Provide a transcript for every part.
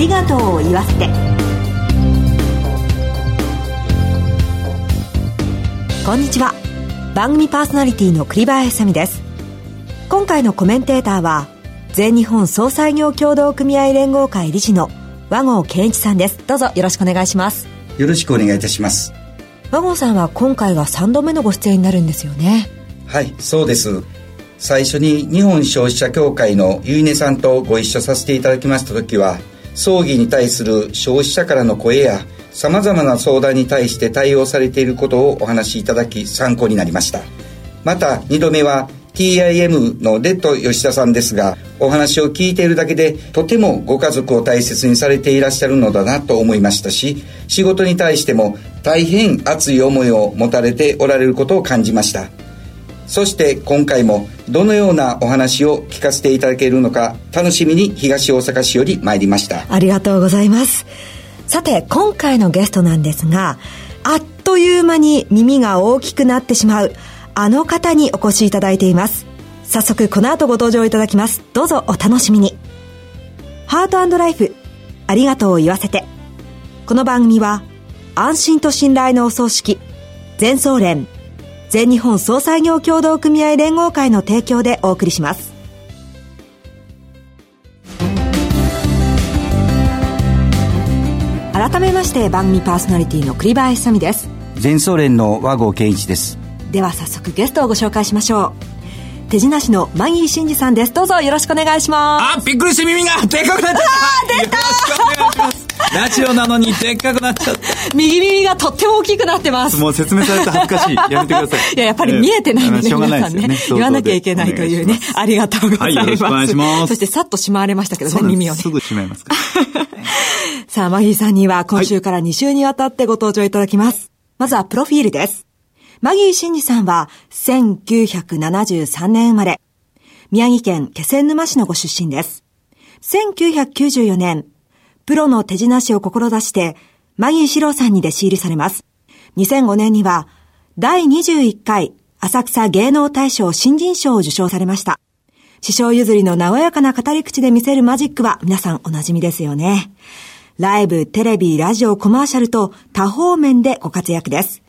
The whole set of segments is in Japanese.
りがとうを言わせて。こんにちは。番組パーソナリティの栗林さみです。今回のコメンテーターは全日本総裁業協同組合連合会理事の和合健一さんです。どうぞよろしくお願いします。よろしくお願いいたします。和合さんは今回が3度目のご出演になるんですよね。はいそうです。最初に日本消費者協会のゆいねさんとご一緒させていただきました時は葬儀に対する消費者からの声やさまざまな相談に対して対応されていることをお話しいただき参考になりました。また2度目は TIM のレッド吉田さんですがお話を聞いているだけでとてもご家族を大切にされていらっしゃるのだなと思いましたし仕事に対しても大変熱い思いを持たれておられることを感じました。そして今回もどのようなお話を聞かせていただけるのか楽しみに東大阪市より参りました。ありがとうございます。さて今回のゲストなんですがあっという間に耳が大きくなってしまうあの方にお越しいただいています。早速この後ご登場いただきます。どうぞお楽しみに。ハートライフありがとうを言わせて。この番組は安心と信頼のお葬式全総連全日本総裁業協同組合連合会の提供でお送りします。改めまして番組パーソナリティの栗林さみです。全総連の和合健一です。では早速ゲストをご紹介しましょう。手品師のマギー真司さんです。どうぞよろしくお願いします。あびっくりして耳がでっかくなっちゃった。出たよろしくお願いしますラジオなのにでっかくなっちゃった。右耳がとっても大きくなってます。もう説明されて恥ずかしい。やめてください。いや、やっぱり見えてないので、ね、皆さんね、言わなきゃいけないというね、ありがとうございます。はい、よろしくお願いします。そしてさっとしまわれましたけどね、耳をね。すぐしまいますか さあ、マギーさんには今週から2週にわたってご登場いただきます。はい、まずはプロフィールです。マギー真司さんは1973年生まれ、宮城県気仙沼市のご出身です。1994年、プロの手品師を志して、マギー四郎さんに弟子入りされます。2005年には、第21回浅草芸能大賞新人賞を受賞されました。師匠譲りの和やかな語り口で見せるマジックは皆さんお馴染みですよね。ライブ、テレビ、ラジオ、コマーシャルと多方面でご活躍です。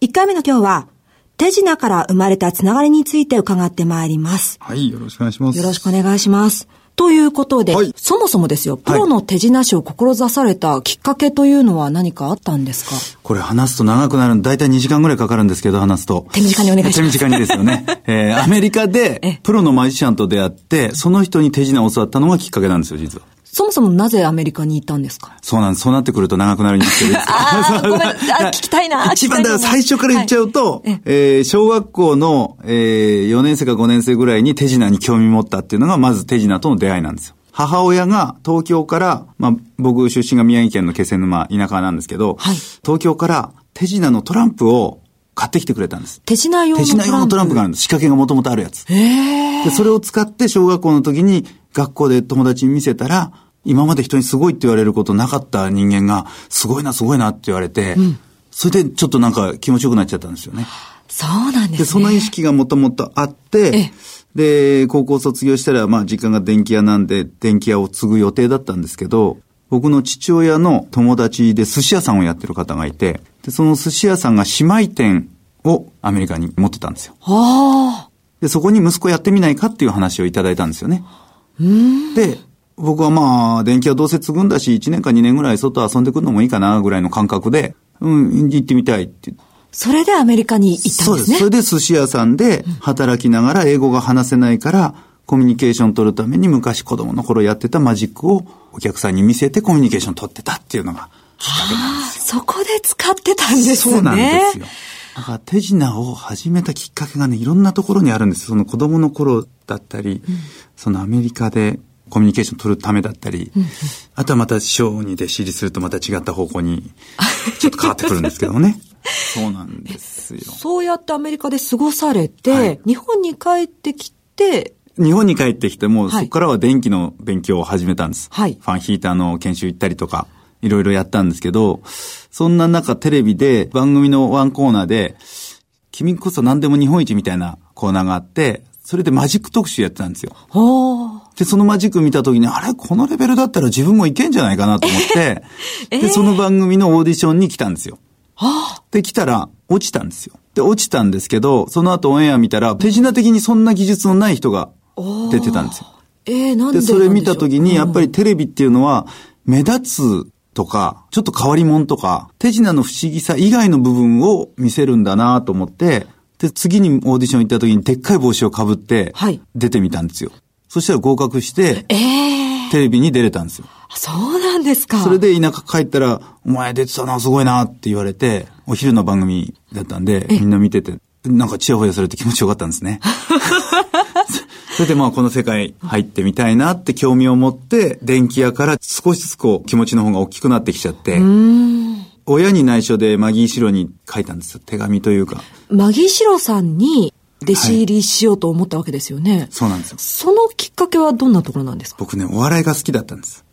1回目の今日は、手品から生まれたつながりについて伺ってまいります。はい、よろしくお願いします。よろしくお願いします。ということで、はい、そもそもですよ、プロの手品師を志されたきっかけというのは何かあったんですか？これ話すと長くなるんで、だいたい2時間ぐらいかかるんですけど、話すと。手短にお願いします。手短にですよね。えー、アメリカでプロのマジシャンと出会って、その人に手品を教わったのがきっかけなんですよ、実は。そもそもなぜアメリカに行ったんですか？そうなんです。そうなってくると長くなる んですけど。ああ、ごめん。あ、聞きたいな。一番だから最初から言っちゃうと、はい、えー、小学校の、えー、4年生か5年生ぐらいに手品に興味持ったっていうのが、まず手品との出会いなんですよ。母親が東京から、まあ、僕出身が宮城県の気仙沼田舎なんですけど、はい、東京から手品のトランプを買ってきてくれたんです。手品用のトランプ手品用のトランプがあるんです。仕掛けがもともとあるやつ。で、それを使って小学校の時に学校で友達に見せたら、今まで人にすごいって言われることなかった人間が、すごいな、すごいなって言われて、うん、それでちょっとなんか気持ちよくなっちゃったんですよね。そうなんですね。で、その意識がもともとあって、で、高校卒業したら、まあ、実家が電気屋なんで、電気屋を継ぐ予定だったんですけど、僕の父親の友達で寿司屋さんをやってる方がいて、で、その寿司屋さんが姉妹店をアメリカに持ってたんですよ。で、そこに息子やってみないかっていう話をいただいたんですよね。うんで、僕はまあ、電気屋どうせ継ぐんだし、1年か2年ぐらい外遊んでくるのもいいかな、ぐらいの感覚で、うん、行ってみたいって言って。それでアメリカに行ったんですね。そうです。それで寿司屋さんで働きながら英語が話せないから、コミュニケーション取るために昔子供の頃やってたマジックをお客さんに見せてコミュニケーション取ってたっていうのがきっかけなんですよ。そこで使ってたんですね。そうなんですよ。だから手品を始めたきっかけがね、いろんなところにあるんです。その子供の頃だったり、うん、そのアメリカでコミュニケーション取るためだったり、あとはまた師匠に弟子入りするとまた違った方向にちょっと変わってくるんですけどね。そうなんですよ。そうやってアメリカで過ごされて、はい、日本に帰ってきて、日本に帰ってきても、はい、そこからは電気の勉強を始めたんです。はい、ファンヒーターの研修行ったりとか、いろいろやったんですけど、そんな中テレビで番組のワンコーナーで、君こそ何でも日本一みたいなコーナーがあって、それでマジック特集やってたんですよ。で、そのマジック見た時に、あれこのレベルだったら自分もいけんじゃないかなと思って、で、その番組のオーディションに来たんですよ。で、来たら、落ちたんですよ。で、落ちたんですけど、その後オンエア見たら、手品的にそんな技術のない人が出てたんですよ。えー、なんでで、それ見た時に、やっぱりテレビっていうのは、目立つとか、ちょっと変わり者とか、手品の不思議さ以外の部分を見せるんだなと思って、で、次にオーディション行った時に、でっかい帽子をかぶってはい、出てみたんですよ。そしたら合格して、ええテレビに出れたんですよ。そうなんですか。それで田舎帰ったら、お前出てたな、すごいなって言われて、お昼の番組だったんで、みんな見てて、なんかチヤホヤされて気持ちよかったんですね。それでまあこの世界入ってみたいなって興味を持って、電気屋から少しずつこう気持ちの方が大きくなってきちゃって、親に内緒でマギーシロに書いたんですよ。手紙というか。マギーシロさんに弟子入りしようと思ったわけですよね。そうなんですよ。そのきっかけはどんなところなんですか？僕ね、お笑いが好きだったんです。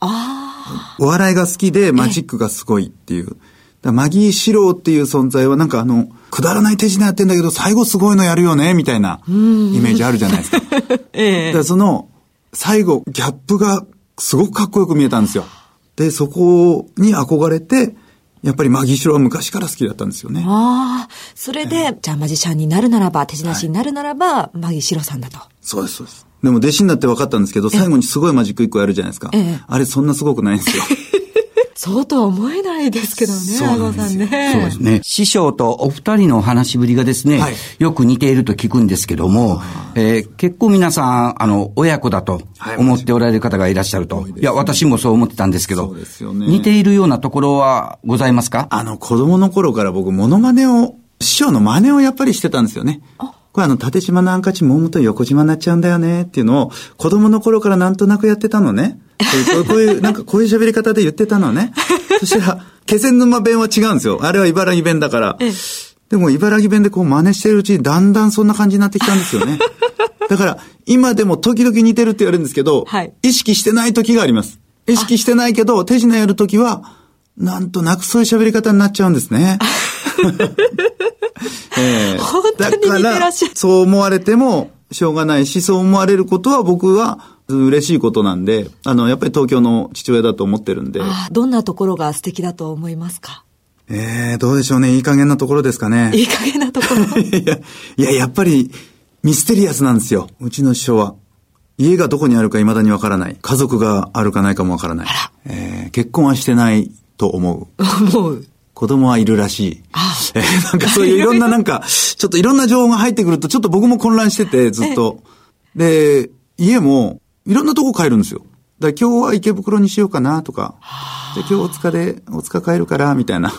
あお笑いが好きでマジックがすごいっていう。マギー四郎っていう存在はなんかあの、くだらない手品やってんだけど最後すごいのやるよね、みたいなイメージあるじゃないですか。だ ええからその、最後、ギャップがすごくかっこよく見えたんですよ。で、そこに憧れて、やっぱりマギー四郎は昔から好きだったんですよね。ああ、それで、じゃあマジシャンになるならば、手品師になるならば、マギーシロさんだと。そうです、そうです。でも弟子になって分かったんですけど、最後にすごいマジック一個やるじゃないですか。ええあれそんなすごくないんですよ。そうとは思えないですけどね、そうさんね。そうですね。師匠とお二人のお話しぶりがですね、はいよく似ていると聞くんですけども、えー結構皆さん、あの、親子だとはい思っておられる方がいらっしゃると。多いいや、私もそう思ってたんですけど、ね似ているようなところはございますか？あの、子供の頃から僕、モノマネを、師匠の真似をやっぱりしてたんですよね。これあの、縦島のハンカチもむと横島になっちゃうんだよねっていうのを、子供の頃からなんとなくやってたのね。こういう、なんかこういう喋り方で言ってたのね。そしたら、気仙沼弁は違うんですよ。あれは茨城弁だから。でも茨城弁でこう真似してるうちにだんだんそんな感じになってきたんですよね。だから、今でも時々似てるって言われるんですけど、はい意識してない時があります。意識してないけど、手品やる時は、なんとなくそういう喋り方になっちゃうんですね。ええ本当に似てらっしゃるだから、そう思われてもしょうがないし、そう思われることは僕は嬉しいことなんで、あの、やっぱり東京の父親だと思ってるんで、ああどんなところが素敵だと思いますか？ええどうでしょうね。いい加減なところですかね。いい加減なところ？いや、いや、やっぱり、ミステリアスなんですよ。うちの師匠は。家がどこにあるか未だにわからない。家族があるかないかもわからない。えー結婚はしてないと思う。思う。子供はいるらしい。えーなんかそういういろんななんか、ちょっといろんな情報が入ってくると、ちょっと僕も混乱してて、ずっと。で、家も、いろんなとこ帰るんですよ。だ今日は池袋にしようかなとか。で今日大塚で、大塚帰るから、みたいな。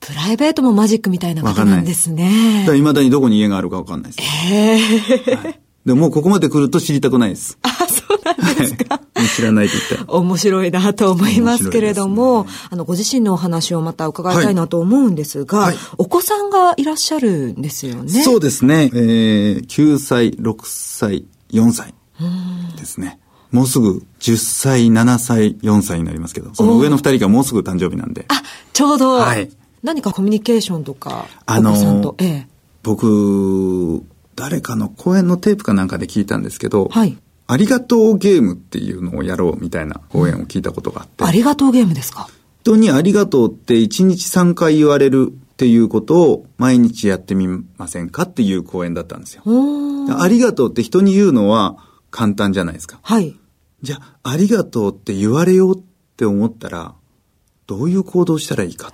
プライベートもマジックみたいな方なんですだねか。ら未だにどこに家があるかわかんないです。へえ。はいでももうここまで来ると知りたくないです。あ、そうなんですか。はい知らないと言ったら。面白いなと思いますけれども、面白いですあの、ご自身のお話をまた伺いたいなと思うんですが、はいお子さんがいらっしゃるんですよね。そうですね。えー、9歳、6歳、4歳ですね。もうすぐ10歳、7歳、4歳になりますけど、その上の2人がもうすぐ誕生日なんで。あ、ちょうど、はい何かコミュニケーションとか、あの。僕、誰かの公演のテープかなんかで聞いたんですけど、はいありがとうゲームっていうのをやろうみたいな講演を聞いたことがあって、ありがとうゲームですか？人にありがとうって1日3回言われるっていうことを毎日やってみませんかっていう講演だったんですよ。ありがとうって人に言うのは簡単じゃないですか。はい。じゃあ、ありがとうって言われようって思ったら、どういう行動したらいいか。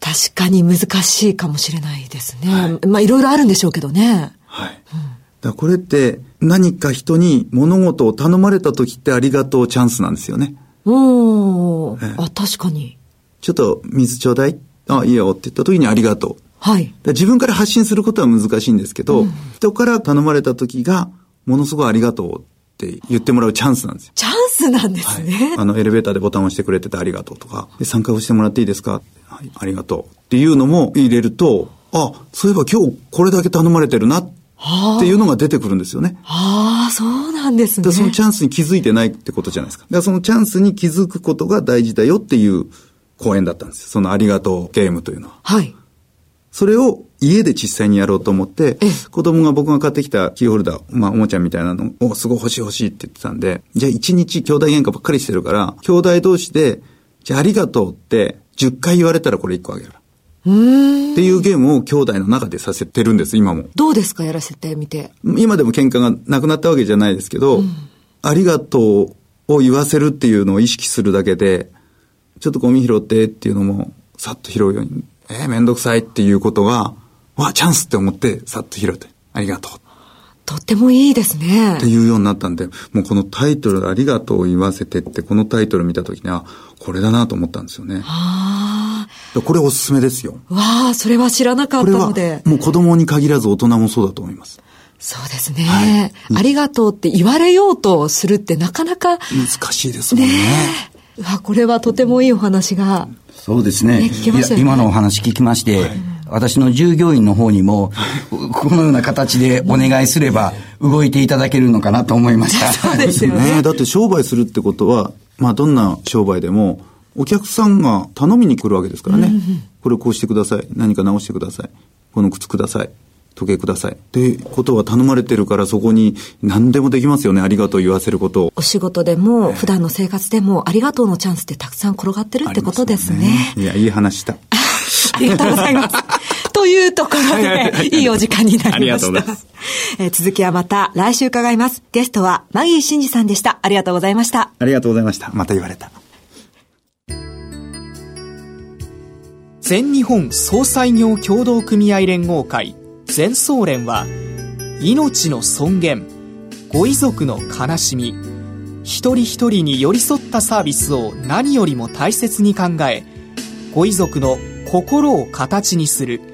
確かに難しいかもしれないですね。まあ、いろいろあるんでしょうけどね。はい。だからこれって何か人に物事を頼まれた時ってありがとうチャンスなんですよね。おー。ええあ、確かに。ちょっと水ちょうだいあ、いいよって言った時にありがとう。はい。自分から発信することは難しいんですけど、人から頼まれた時が、ものすごいありがとうって言ってもらうチャンスなんですよ。チャンスなんですね。あの、エレベーターでボタンを押してくれててありがとうとか、で参加をしてもらっていいですか？はい、ありがとう。っていうのも入れると、あ、そういえば今日これだけ頼まれてるなっていうのが出てくるんですよね。ああ、そうなんですね。そのチャンスに気づいてないってことじゃないですか。だからそのチャンスに気づくことが大事だよっていう講演だったんですよ。そのありがとうゲームというのは。はい。それを家で実際にやろうと思って、子供が僕が買ってきたキーホルダー、まあおもちゃみたいなのをすごい欲しい欲しいって言ってたんで、じゃあ一日兄弟喧嘩ばっかりしてるから、兄弟同士で、じゃあありがとうって10回言われたらこれ1個あげる。っていうゲームを兄弟の中でさせてるんです、今も。どうですか、やらせてみて。今でも喧嘩がなくなったわけじゃないですけど、うん、ありがとうを言わせるっていうのを意識するだけで、ちょっとゴミ拾ってっていうのも、さっと拾うように、えー、めんどくさいっていうことが、わ、チャンスって思って、さっと拾って、ありがとう。とってもいいですね。っていうようになったんで、もうこのタイトル、ありがとうを言わせてって、このタイトル見たときには、これだなと思ったんですよね。はあ。これおすすめですよ。わあ、それは知らなかったので。もう子供に限らず大人もそうだと思います。そうですね、はい、ありがとうって言われようとするってなかなか。難しいですもんね。ねわこれはとてもいいお話が。そうですね。ねね今のお話聞きまして、はい私の従業員の方にも、このような形でお願いすれば、動いていただけるのかなと思いました。そうですよね。だって商売するってことは、まあどんな商売でも、お客さんが頼みに来るわけですからね。これこうしてください。何か直してください。この靴ください。時計ください。ってことは頼まれてるからそこに何でもできますよね。ありがとう言わせることを。お仕事でも、普段の生活でもありがとうのチャンスってたくさん転がってるってことですね。すねいや、いい話した。ありがとうございます。というところで、いいお時間になりました。ありがとうございます。え続きはまた来週伺います。ゲストはマギー真司さんでした。ありがとうございました。ありがとうございました。また言われた。全日本総裁業協同組合連合会全総連は命の尊厳ご遺族の悲しみ一人一人に寄り添ったサービスを何よりも大切に考えご遺族の心を形にする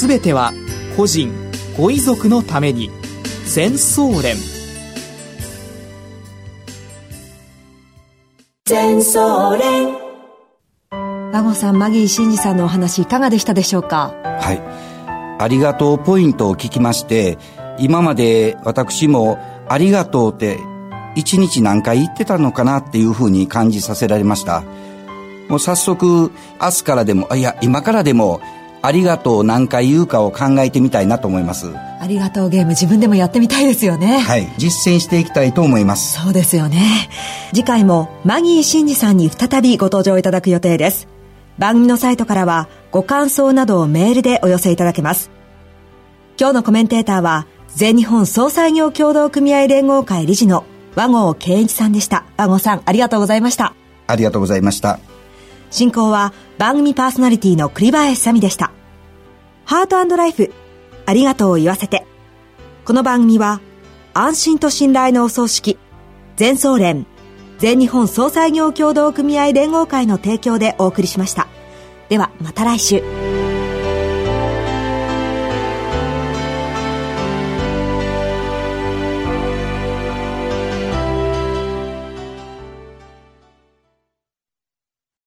すべては個人ご遺族のために全総連全総連和合さん、マギー真司さんのお話いかがでしたでしょうか？はい。ありがとうポイントを聞きまして、今まで私もありがとうって一日何回言ってたのかなっていうふうに感じさせられました。もう早速、明日からでも、いや、今からでも、ありがとう何回言うかを考えてみたいなと思います。ありがとうゲーム自分でもやってみたいですよね。はい。実践していきたいと思います。そうですよね。次回もマギー真司さんに再びご登場いただく予定です。番組のサイトからはご感想などをメールでお寄せいただけます。今日のコメンテーターは全日本総裁業協同組合連合会理事の和合健一さんでした。和合さん、ありがとうございました。ありがとうございました。進行は番組パーソナリティの栗林さみでした。ハートライフ、ありがとうを言わせて。この番組は安心と信頼のお葬式、全総連、全日本総裁業協同組合連合会の提供でお送りしました。ではまた来週。